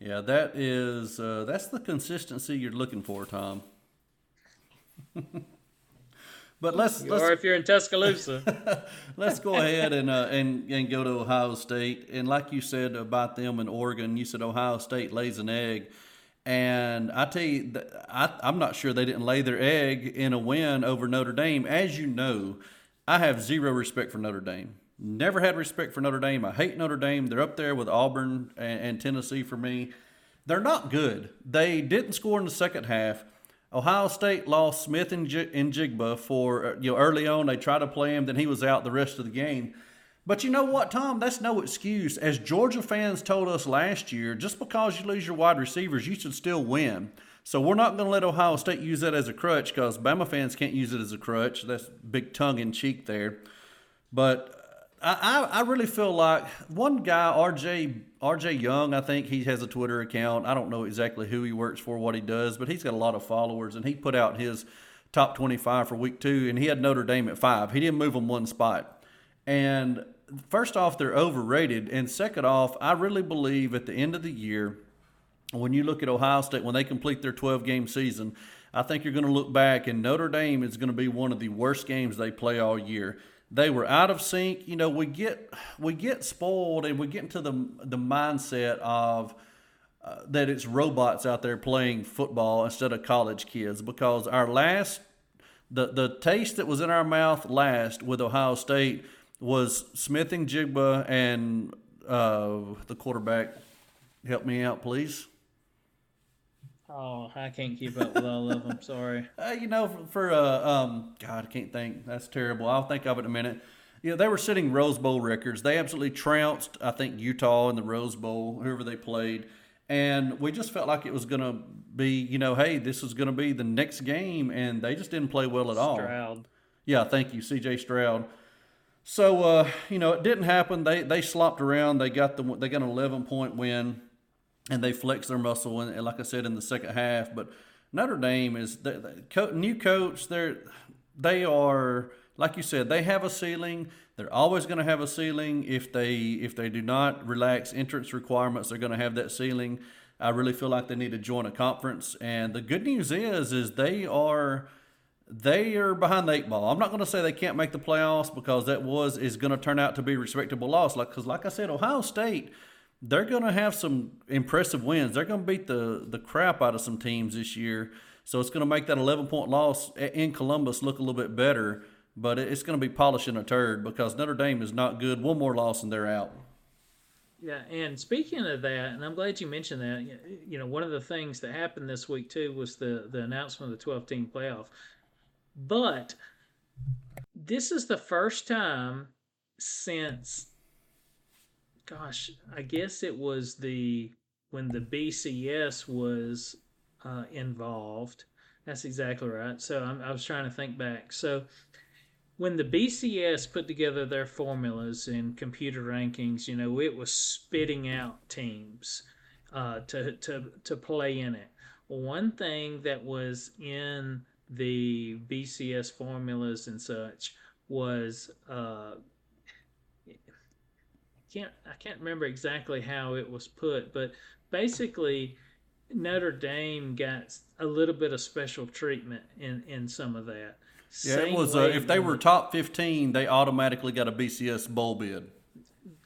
Yeah, that is uh, that's the consistency you're looking for, Tom. [LAUGHS] but let's let's or if you're in Tuscaloosa, [LAUGHS] Let's go ahead and, uh, and and go to Ohio State. And like you said about them in Oregon, you said Ohio State lays an egg. And I tell you, I, I'm not sure they didn't lay their egg in a win over Notre Dame. As you know, I have zero respect for Notre Dame. Never had respect for Notre Dame. I hate Notre Dame. They're up there with Auburn and, and Tennessee for me. They're not good. They didn't score in the second half. Ohio State lost Smith and, J- and Njigba for uh, you know early on. They tried to play him, then he was out the rest of the game. But you know what, Tom? That's no excuse. As Georgia fans told us last year, just because you lose your wide receivers, you should still win. So we're not going to let Ohio State use that as a crutch because Bama fans can't use it as a crutch. That's big tongue in cheek there. But I, I, really feel like one guy, RJ RJ Young, I think he has a Twitter account. I don't know exactly who he works for, what he does, but he's got a lot of followers, and he put out his top 25 for week two, and he had Notre Dame at five. He didn't move them one spot. And first off, they're overrated. And second off, I really believe at the end of the year, when you look at Ohio State, when they complete their 12 game season, I think you're going to look back and Notre Dame is going to be one of the worst games they play all year. They were out of sync. You know, we get we get spoiled and we get into the the mindset of uh, that it's robots out there playing football instead of college kids because our last the the taste that was in our mouth last with Ohio State was Smith-Njigba and uh, the quarterback. Help me out, please. Oh, I can't keep up with all of them. Sorry. [LAUGHS] Uh, you know, for, for uh, um, God, I can't think. That's terrible. I'll think of it in a minute. You know, they were setting Rose Bowl records. They absolutely trounced, I think, Utah in the Rose Bowl, whoever they played. And we just felt like it was going to be, you know, hey, this is going to be the next game. And they just didn't play well at all. Stroud. Yeah, thank you, C.J. Stroud. So, uh, you know, it didn't happen. They they slopped around. They got the they got an 11 point win and they flex their muscle. And, like I said, in the second half, but Notre Dame is the, the new coach. They're they are like you said. They have a ceiling. They're always going to have a ceiling. If they if they do not relax entrance requirements, they're going to have that ceiling. I really feel like they need to join a conference. And the good news is, is they are they are behind the eight ball. I'm not going to say they can't make the playoffs because that was is going to turn out to be respectable loss. Like because like I said, Ohio State they're going to have some impressive wins. They're going to beat the the crap out of some teams this year. So it's going to make that 11 point loss in Columbus look a little bit better. But it's going to be polishing a turd because Notre Dame is not good. One more loss and they're out. Yeah, and speaking of that, and I'm glad you mentioned that. You know, one of the things that happened this week too was the the announcement of the 12 team playoff. But this is the first time since gosh, I guess it was the when the BCS was uh, involved. That's exactly right. So I'm, i was trying to think back. So when the BCS put together their formulas and computer rankings, you know, it was spitting out teams uh, to to to play in it. One thing that was in the BCS formulas and such was uh, can't I can't remember exactly how it was put, but basically Notre Dame got a little bit of special treatment in in some of that. Yeah, Same it was. Uh, if they were top fifteen, they automatically got a BCS bowl bid.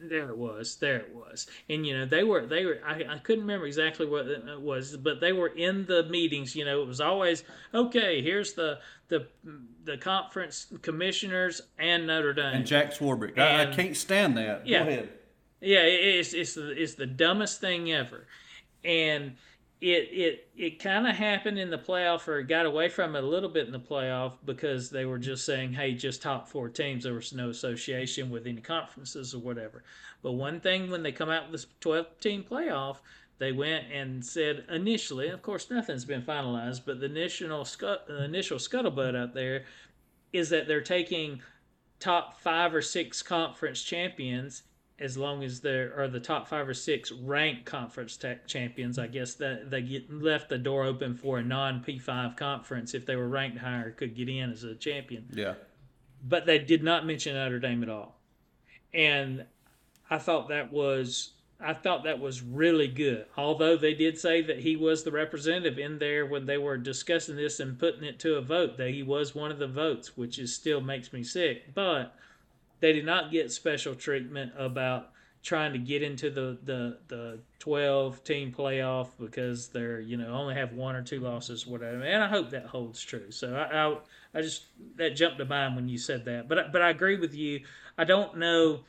There it was. There it was. And you know they were they were. I, I couldn't remember exactly what it was, but they were in the meetings. You know, it was always okay. Here's the the the conference commissioners and Notre Dame and Jack Swarbrick. And, I, I, can't stand that. Yeah, Go ahead. Yeah, it's it's the, it's the dumbest thing ever, and it it it kind of happened in the playoff, or got away from it a little bit in the playoff because they were just saying, "Hey, just top four teams." There was no association with any conferences or whatever. But one thing when they come out with this twelve team playoff, they went and said initially, of course, nothing's been finalized, but the initial the initial scuttlebutt out there is that they're taking top five or six conference champions as long as there are the top five or six ranked conference tech champions, I guess that they get left the door open for a non P5 conference if they were ranked higher could get in as a champion. Yeah. But they did not mention Notre Dame at all. And I thought that was I thought that was really good. Although they did say that he was the representative in there when they were discussing this and putting it to a vote, that he was one of the votes, which is still makes me sick. But they did not get special treatment about trying to get into the, the, the 12 team playoff because they're, you know, only have one or two losses, whatever. And I hope that holds true. So I, I, I just, that jumped to mind when you said that. But, but I agree with you. I don't know.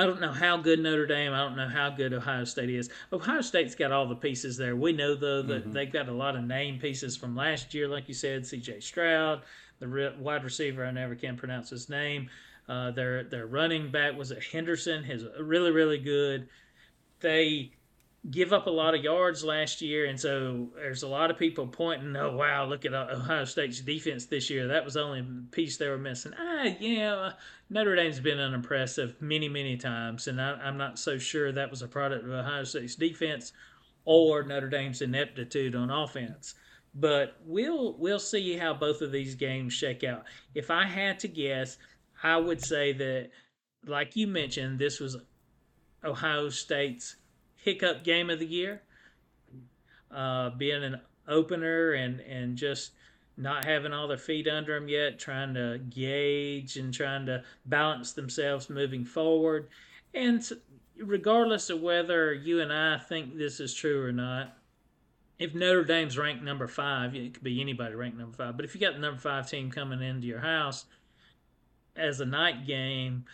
I don't know how good Notre Dame. I don't know how good Ohio State is. Ohio State's got all the pieces there. We know though that mm-hmm. they've got a lot of name pieces from last year, like you said, C.J. Stroud, the wide receiver. I never can pronounce his name. Uh, their their running back was Henderson, is really really good. They give up a lot of yards last year, and so there's a lot of people pointing, "Oh wow, look at Ohio State's defense this year. That was the only piece they were missing." Ah, yeah, Notre Dame's been unimpressive many, many times, and I, I'm not so sure that was a product of Ohio State's defense or Notre Dame's ineptitude on offense. But we'll we'll see how both of these games shake out. If I had to guess, I would say that, like you mentioned, this was Ohio State's hiccup game of the year, uh, being an opener and and just not having all their feet under them yet, trying to gauge and trying to balance themselves moving forward. And regardless of whether you and I think this is true or not, if Notre Dame's ranked number five, it could be anybody ranked number five, but if you got the number five team coming into your house as a night game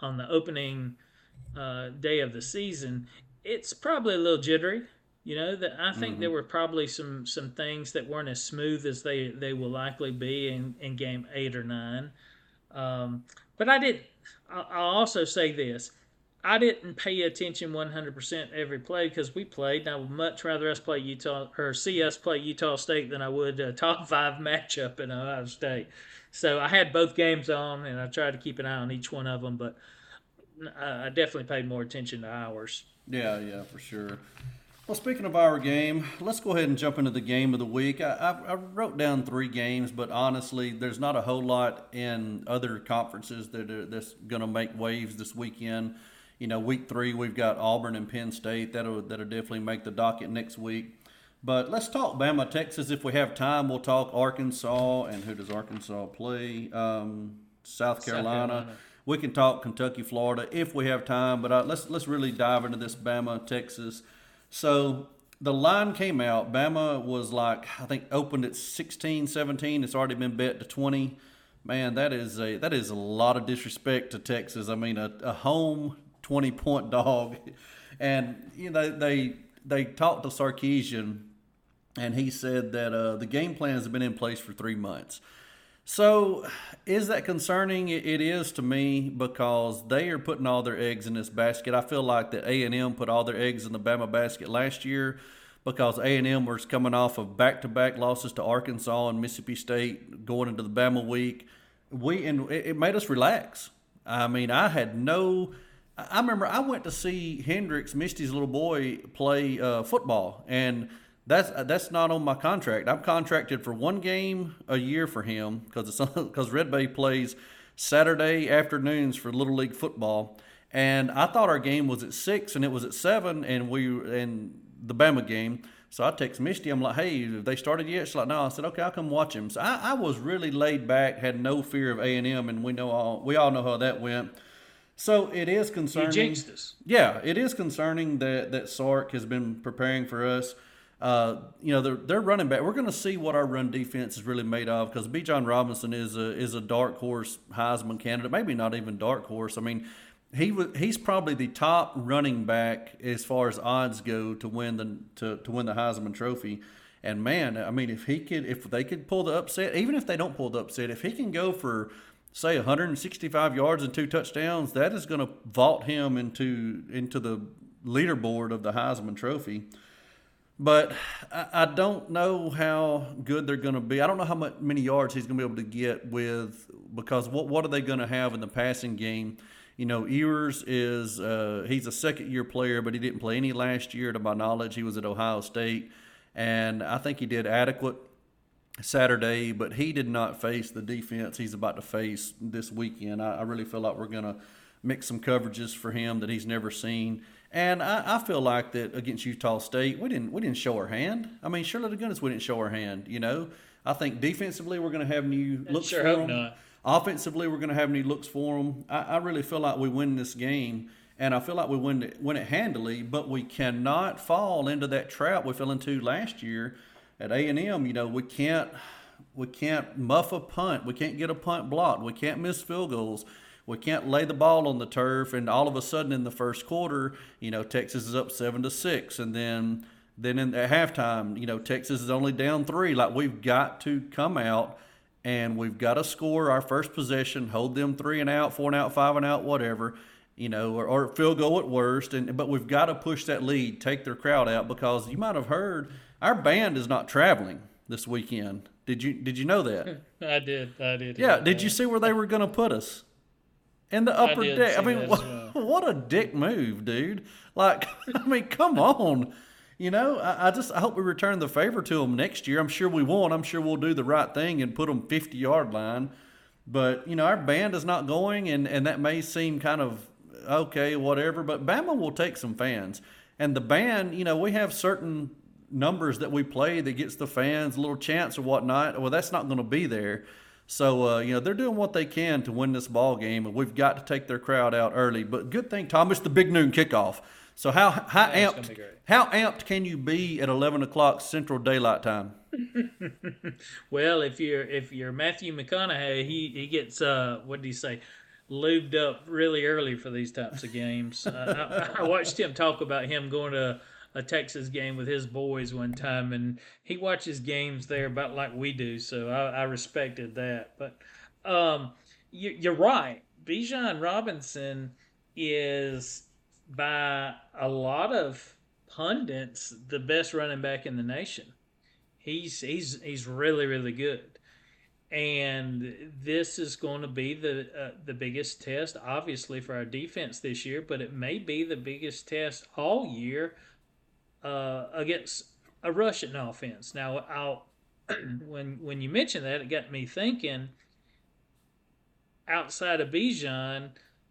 on the opening uh, day of the season, it's probably a little jittery. You know that I think mm-hmm. there were probably some some things that weren't as smooth as they they will likely be in in game eight or nine. Um, but I did. I'll, also say this. I didn't pay attention 100% every play because we played. and I would much rather us play Utah or see us play Utah State than I would a top [LAUGHS] five matchup in Ohio State. So I had both games on and I tried to keep an eye on each one of them, but uh, I definitely paid more attention to ours. Yeah, yeah, for sure. Well, speaking of our game, let's go ahead and jump into the game of the week. I, I, I, wrote down three games, but honestly, there's not a whole lot in other conferences that are that's going to make waves this weekend. You know, week three we've got Auburn and Penn State that'll that'll definitely make the docket next week. But let's talk Bama, Texas. If we have time, we'll talk Arkansas and who does Arkansas play? Um, South Carolina. South Carolina. We can talk Kentucky, Florida if we have time, but uh, let's let's really dive into this Bama, Texas. So the line came out. Bama was like I think opened at 16, 17. It's already been bet to 20. Man, that is a that is a lot of disrespect to Texas. I mean, a, a home 20 point [LAUGHS] dog, and you know they they talked to Sarkisian, and he said that uh, the game plans have been in place for three months. So, is that concerning? It is to me because they are putting all their eggs in this basket. I feel like that A and M put all their eggs in the Bama basket last year because A and M was coming off of back-to-back losses to Arkansas and Mississippi State, going into the Bama week. We and it made us relax. I mean, I had no. I remember I went to see Hendrix, Misty's little boy, play uh, football, and that's uh, that's not on my contract. I'm contracted for one game a year for him because because [LAUGHS] Red Bay plays Saturday afternoons for Little League football, and I thought our game was at six and it was at seven, and we and the Bama game. So I text Misty. I'm like, "Hey, have they started yet?" She's like, "No." I said, "Okay, I'll come watch him." So I, I was really laid back, had no fear of A and M, and we know all we all know how that went. So it is concerning. You jinxed us. Yeah, it is concerning that that Sark has been preparing for us. Uh, you know, they're, they're running back. We're going to see what our run defense is really made of because Bijan Robinson is a is a dark horse Heisman candidate. Maybe not even dark horse. I mean, he he's probably the top running back as far as odds go to win the to, to win the Heisman Trophy. And man, I mean, if he could, if they could pull the upset, even if they don't pull the upset, if he can go for say 165 yards and two touchdowns, that is going to vault him into into the leaderboard of the Heisman Trophy. But I, I don't know how good they're going to be. I don't know how much, many yards he's going to be able to get with because what what are they going to have in the passing game? You know, Ewers is uh, he's a second year player, but he didn't play any last year. To my knowledge, he was at Ohio State, and I think he did adequate Saturday, but he did not face the defense he's about to face this weekend. I, I really feel like we're going to mix some coverages for him that he's never seen. And I, I, feel like that against Utah State, we didn't we didn't show our hand. I mean, surely the goodness we didn't show our hand. You know, I think defensively we're going to have new looks sure for them. Not. Offensively, we're going to have new looks for them. I, I, really feel like we win this game, and I feel like we win it, win it handily. But we cannot fall into that trap we fell into last year at A and M. You know, we can't we can't muff a punt. We can't get a punt blocked. We can't miss field goals we can't lay the ball on the turf and all of a sudden in the first quarter you know texas is up seven to six and then then in, at halftime you know texas is only down three like we've got to come out and we've got to score our first possession hold them three and out four and out five and out whatever you know, or, or field goal at worst. And but we've got to push that lead, take their crowd out because you might have heard our band is not traveling this weekend. Did you did you know that? [LAUGHS] I did. I did. Yeah. Did you see where they were going to put us? In the upper did deck. I mean, what, as [LAUGHS] what a dick move, dude. Like, [LAUGHS] I mean, come on. You know, I, I just I hope we return the favor to them next year. I'm sure we won't. I'm sure we'll do the right thing and put them 50 yard line. But you know, our band is not going, and and that may seem kind of okay, whatever. But Bama will take some fans, and the band, you know, we have certain numbers that we play that gets the fans a little chance or whatnot. Well, that's not going to be there. So uh, you know they're doing what they can to win this ball game, and we've got to take their crowd out early. But good thing, Tom, it's the big noon kickoff. So how how That's gonna amped how amped can you be at eleven o'clock Central Daylight Time? [LAUGHS] Well, if you're if you're Matthew McConaughey, he he gets uh what did he say? Lubed up really early for these types of games. uh, I, I watched him talk about him going to a Texas game with his boys one time, and he watches games there about like we do. So I, I respected that. But um, you, you're right. Bijan Robinson is by a lot of pundits the best running back in the nation. He's he's he's really really good and this is going to be the uh, the biggest test, obviously, for our defense this year. But it may be the biggest test all year uh, against a rushing offense. Now, I'll [CLEARS THROAT] when when you mention that, it got me thinking. Outside of Bijan,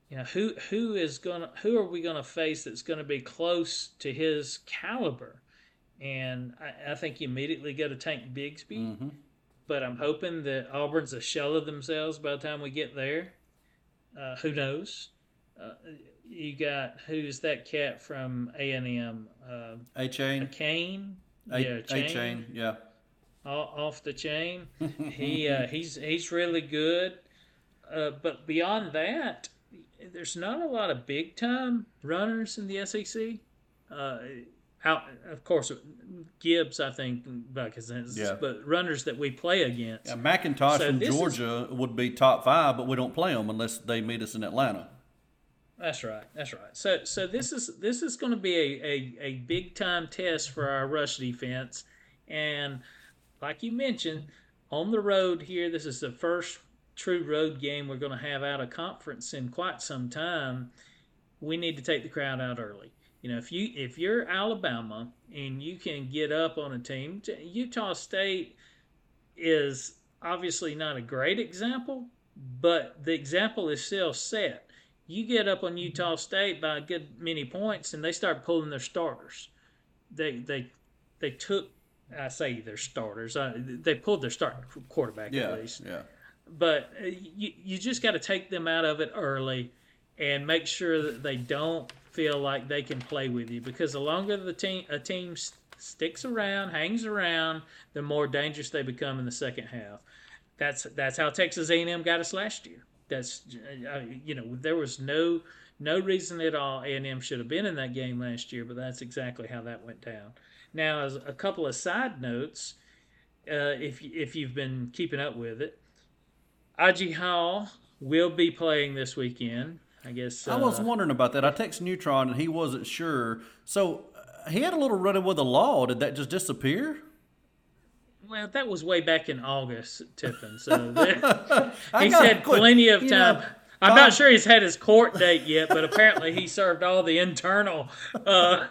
you know, who who is gonna who are we gonna face that's gonna be close to his caliber? And I, I think you immediately go to Tank Bigsby Mm-hmm. but I'm hoping that Auburn's a shell of themselves by the time we get there. Uh, who knows? Uh, you got who's that cat from A and M? Uh, A chain, Kane. A, yeah, A chain, yeah. off the chain. [LAUGHS] he uh, he's he's really good. Uh, but beyond that, there's not a lot of big time runners in the SEC. Uh, out, of course, Gibbs, I think, by consensus, Yeah. but runners that we play against. Yeah, McIntosh So from this is- Georgia would be top five, but we don't play them unless they meet us in Atlanta. That's right. That's right. So so this is this is going to be a, a, a big time test for our rush defense, and like you mentioned, on the road here, this is the first true road game we're going to have out of conference in quite some time. We need to take the crowd out early. You know, if you if you're Alabama and you can get up on a team, Utah State is obviously not a great example, but the example is still set you get up on Utah State by a good many points, and they start pulling their starters. They they they took I say their starters. Uh, they pulled their starting quarterback Yeah, at least. yeah. But uh, you you just got to take them out of it early, and make sure that they don't feel like they can play with you because the longer the team a team sticks around, hangs around, the more dangerous they become in the second half. That's that's how Texas A&M got us last year. That's uh, you know there was no no reason at all A&M should have been in that game last year, but that's exactly how that went down. Now, as a couple of side notes, uh, if if you've been keeping up with it, Agiye Hall will be playing this weekend. I guess uh, I was wondering about that. I texted Neutron and he wasn't sure. So uh, he had a little run with the law. Did that just disappear? Well, that was way back in August, Tiffin. So [LAUGHS] there- he's had quit. plenty of time. know, I'm not sure he's had his court date yet, but apparently he served all the internal. Uh,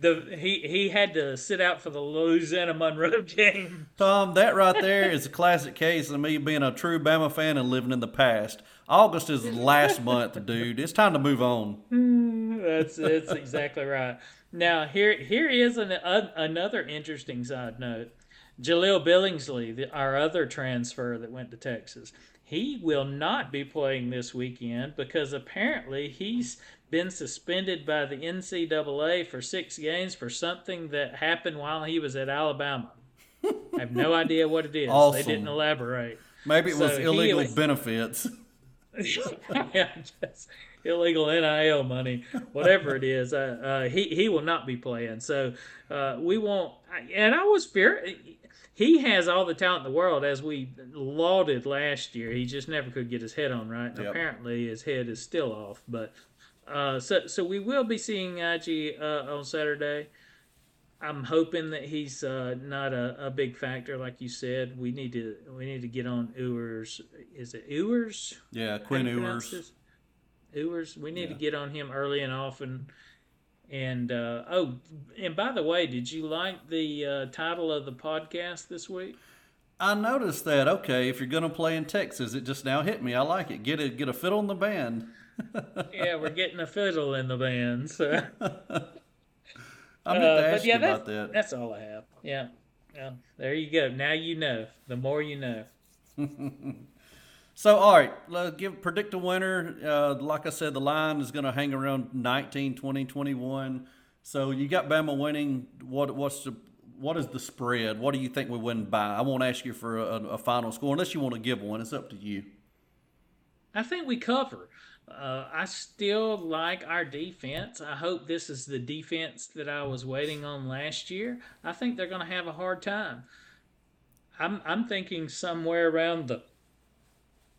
the he he had to sit out for the Louisiana Monroe [LAUGHS] game. Tom, that right there is a classic case of me being a true Bama fan and living in the past. August is the last month, dude. It's time to move on. [LAUGHS] That's that's exactly right. Now here here is an, another interesting side note. Jahleel Billingsley, the, our other transfer that went to Texas, he will not be playing this weekend because apparently he's been suspended by the NCAA for six games for something that happened while he was at Alabama. I have no idea what it is. Awesome. They didn't elaborate. Maybe it was So he illegal was- benefits. [LAUGHS] yeah, just illegal NIL money, whatever it is. Uh, uh, he he will not be playing. So uh, we won't. And I was fear. He has all the talent in the world, as we lauded last year. He just never could get his head on right. And Yep. apparently, his head is still off. But Uh, so so we will be seeing Agiye uh, on Saturday. I'm hoping that he's uh, not a, a big factor, like you said. We need to we need to get on Ewers. Is it Ewers? Yeah, Quinn Ewers. Ewers. We need to get on him early and often. And uh, oh, and by the way, did you like the uh, title of the podcast this week? I noticed that. Okay, if you're gonna play in Texas, it just now hit me. I like it. Get a get a fiddle in the band. [LAUGHS] yeah, we're getting a fiddle in the band. So. [LAUGHS] I meant to Uh, ask yeah, you about that. that's all I have. Yeah. yeah. There you go. Now you know. The more you know. [LAUGHS] So, all right, let's give predict a winner. Uh, like I said, the line is going to hang around 19, 20, 21. So you got Bama winning. What what's the what is the spread? What do you think we win by? I won't ask you for a, a final score unless you want to give one. It's up to you. I think we cover. Uh, I still like our defense. I hope this is the defense that I was waiting on last year. I think they're going to have a hard time. I'm I'm thinking somewhere around the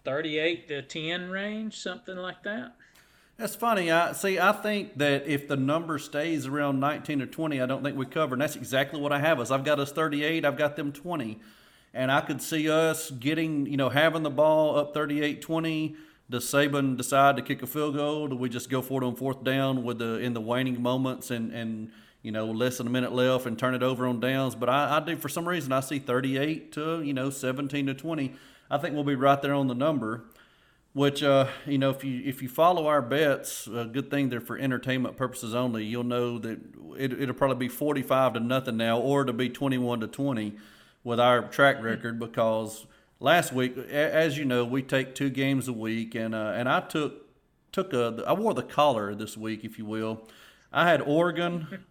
38 to 10 range, something like that. That's funny. I see. I think that if the number stays around 19 or 20, I don't think we cover. And that's exactly what I have us. I've got us 38. I've got them 20. And I could see us getting, you know, having the ball up 38 20. Does Saban decide to kick a field goal? Do we just go for it on fourth down with the in the waning moments and and you know less than a minute left and turn it over on downs? But I, I do for some reason I see 38 to you know 17 to 20. I think we'll be right there on the number. Which uh, you know, if you if you follow our bets, a good thing they're for entertainment purposes only. You'll know that it, it'll probably be forty five to nothing now, or it'll be twenty one to twenty with our track record. Because last week, as you know, we take two games a week, and uh, and I took took a I wore the collar this week, if you will. I had Oregon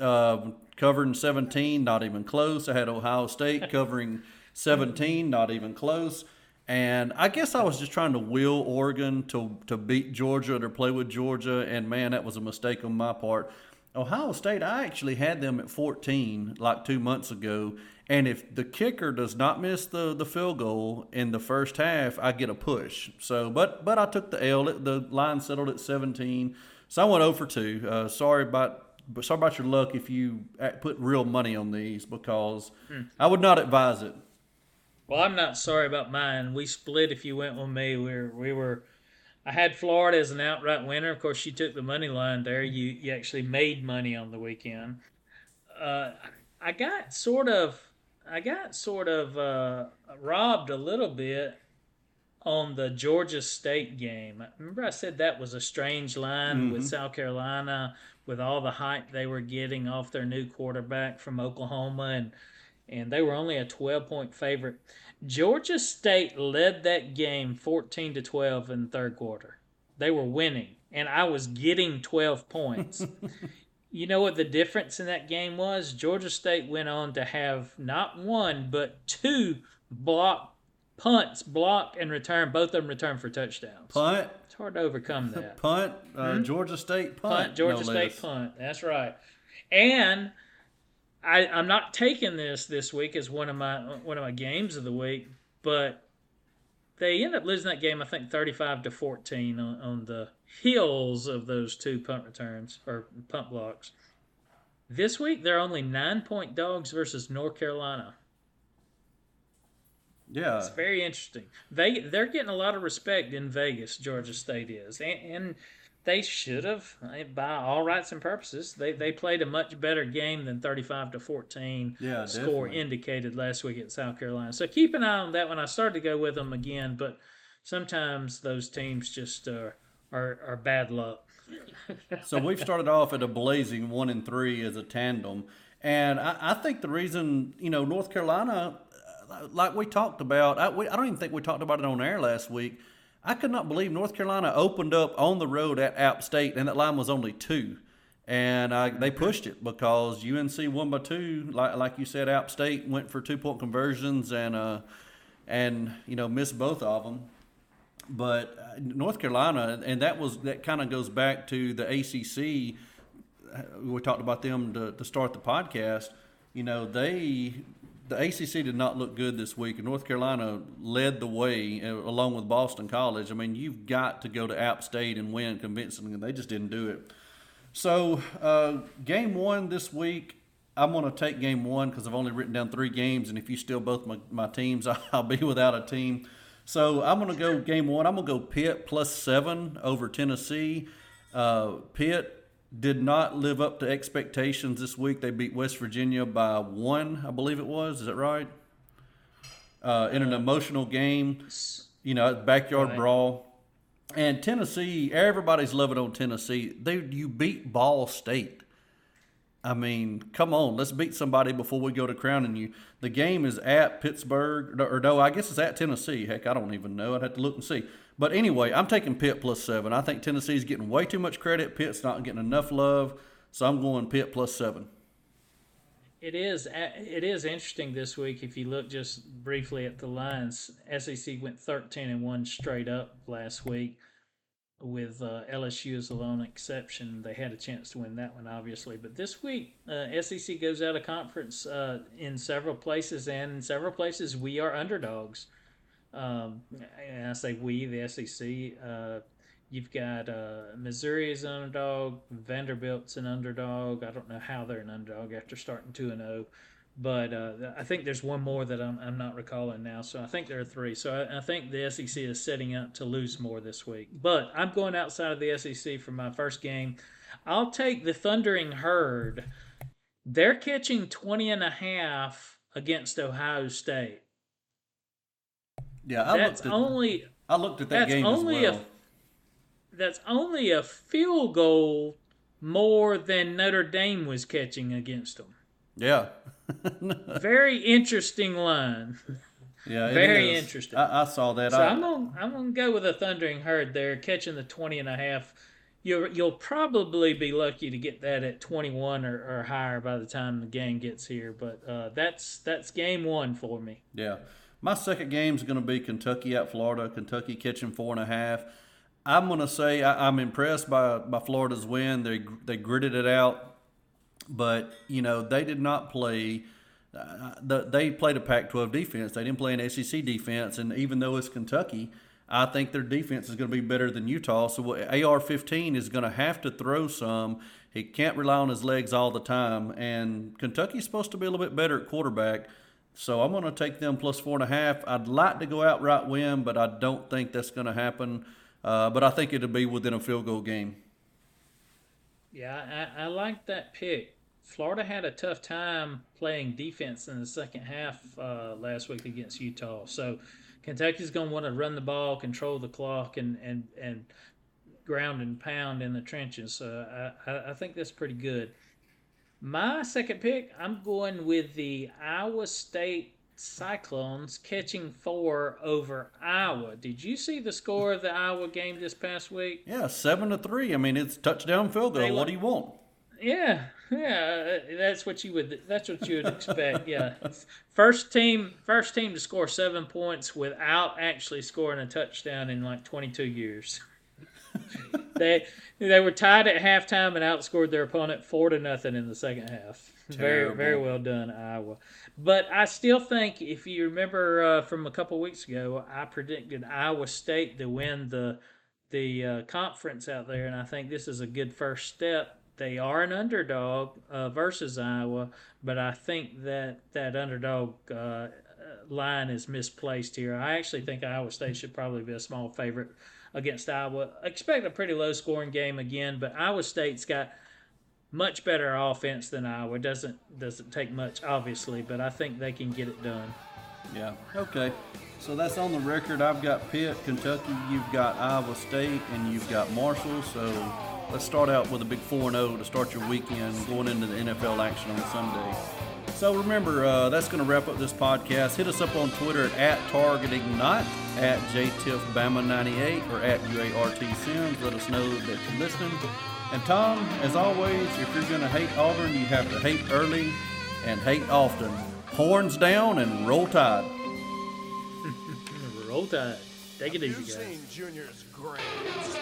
uh, covering 17, not even close. I had Ohio State covering 17, not even close. And I guess I was just trying to will Oregon to to beat Georgia or play with Georgia, and man, that was a mistake on my part. Ohio State, I actually had them at 14 like two months ago, and if the kicker does not miss the, the field goal in the first half, I get a push. So, but but I took the L. The line settled at 17, so I went over two. Uh, sorry about sorry about your luck if you uh, put real money on these because I would not advise it. Well, I'm not sorry about mine. We split if you went with me. We were, we were I had Florida as an outright winner. Of course, you took the money line there. You you actually made money on the weekend. Uh, I got sort of I got sort of uh, robbed a little bit on the Georgia State game. Remember, I said that was a strange line with South Carolina, with all the hype they were getting off their new quarterback from Oklahoma, and and they were only a 12 point favorite. Georgia State led that game 14 to 12 in the third quarter. They were winning, and I was getting 12 points. [LAUGHS] you know what the difference in that game was? Georgia State went on to have not one, but two block punts, blocked and returned, both of them returned for touchdowns. Punt, It's hard to overcome that. punt, uh, Georgia State punt, punt, Georgia no State less. punt. That's right. And I, I'm not taking this this week as one of my one of my games of the week, but they end up losing that game. I think 35 to 14 on, on the heels of those two punt returns or punt blocks. This week they're only nine point dogs versus North Carolina. Yeah, It's very interesting. They they're getting a lot of respect in Vegas. Georgia State is, and, and they should have, eh, by all rights and purposes, they they played a much better game than thirty five to fourteen. Yeah, score definitely. indicated last week at South Carolina. So keep an eye on that one. I started to go with them again, but sometimes those teams just uh, are are bad luck. So we've started off at a blazing one and three as a tandem, and I, I think the reason you know North Carolina, uh, like we talked about, I, we, I don't even think we talked about it on air last week. I could not believe North Carolina opened up on the road at App State, and that line was only two, and uh, they pushed it because UNC won by two. Like like you said, App State went for two point conversions and uh, and you know missed both of them but uh, North Carolina, and that was that kind of goes back to the ACC. uh, We talked about them to, to start the podcast. You know, they the ACC did not look good this week, and North Carolina led the way uh, along with Boston College. I mean, you've got to go to App State and win convincingly, and they just didn't do it. So, uh, game one this week, I'm going to take game one because I've only written down three games, and if you steal both my, my teams, [LAUGHS] I'll be without a team. So I'm going to go game one. I'm going to go Pitt plus seven over Tennessee. Uh, Pitt did not live up to expectations this week. They beat West Virginia by one, I believe it was. Is that right? Uh, in an emotional game, you know, backyard Right. brawl. And Tennessee, everybody's loving on Tennessee. They you beat Ball State. I mean, come on, let's beat somebody before we go to crowning you. The game is at Pittsburgh, or no, I guess it's at Tennessee. Heck, I don't even know. I'd have to look and see. But anyway, I'm taking Pitt plus seven. I think Tennessee's getting way too much credit. Pitt's not getting enough love, so I'm going Pitt plus seven. It is it is interesting this week if you look just briefly at the lines. SEC went 13 and 1 straight up last week with uh, LSU as the lone exception. They had a chance to win that one obviously, but this week uh, SEC goes out of conference uh, in several places and in several places we are underdogs. Um, and I say we, the SEC. Uh, You've got uh, Missouri is an underdog. Vanderbilt's an underdog. I don't know how they're an underdog after starting two and zero, but uh, I think there's one more that I'm, I'm not recalling now. So I think there are three. So I, I think the SEC is setting up to lose more this week. But I'm going outside of the SEC for my first game. I'll take the Thundering Herd. They're catching 20 and a half against Ohio State. Yeah, I That's looked at only I looked at that that's game only as well. a that's only a field goal more than Notre Dame was catching against them. yeah, [LAUGHS] [LAUGHS] Very interesting line. yeah, it Very is. interesting. I, I saw that. So I, I'm gonna I'm gonna go with a thundering herd there, catching the 20 and a half. You'll you'll probably be lucky to get that at 21 or, or higher by the time the game gets here. But uh, that's that's game one for me. Yeah. My second game is going to be Kentucky at Florida. Kentucky catching four and a half. I'm going to say I, I'm impressed by, by Florida's win. They they gritted it out, but you know they did not play. Uh, the, they played a Pac-12 defense. They didn't play an SEC defense, and even though it's Kentucky, I think their defense is going to be better than Utah. So AR-15 is going to have to throw some. He can't rely on his legs all the time, and Kentucky's supposed to be a little bit better at quarterback. So I'm going to take them plus four and a half. I'd like to go outright win, but I don't think that's going to happen. Uh, but I think it'll be within a field goal game. Yeah, I, I like that pick. Florida had a tough time playing defense in the second half uh, last week against Utah. So Kentucky's going to want to run the ball, control the clock, and and and ground and pound in the trenches. So I, I, I think that's pretty good. My second pick, I'm going with the Iowa State Cyclones catching four over Iowa. Did you see the score of the Iowa game this past week? Yeah, seven to three. I mean, it's touchdown field goal. They what do you want? Yeah, yeah, that's what you would. That's what you would expect. Yeah, first team, first team to score seven points without actually scoring a touchdown in like 22 years. [LAUGHS] they they were tied at halftime and outscored their opponent four to nothing in the second half. Very very well done, Iowa. But I still think if you remember uh, from a couple weeks ago, I predicted Iowa State to win the the uh, conference out there, and I think this is a good first step. They are an underdog uh, versus Iowa, but I think that that underdog uh, line is misplaced here. I actually think Iowa State should probably be a small favorite against Iowa. Expect a pretty low scoring game again, but Iowa State's got much better offense than Iowa. Doesn't doesn't take much, obviously, but I think they can get it done. Yeah. Okay. So that's on the record. I've got Pitt, Kentucky. You've got Iowa State, and you've got Marshall. So let's start out with a big four and zero to start your weekend, going into the NFL action on Sunday. So remember, uh, that's going to wrap up this podcast. Hit us up on Twitter at, @targetignot, at JTIFBama98, or at UARTSims. Let us know that you're listening. And Tom, as always, if you're going to hate Auburn, you have to hate early and hate often. Horns down and roll tide. [LAUGHS] Roll Tide. Take it easy, guys. seen Junior's grades.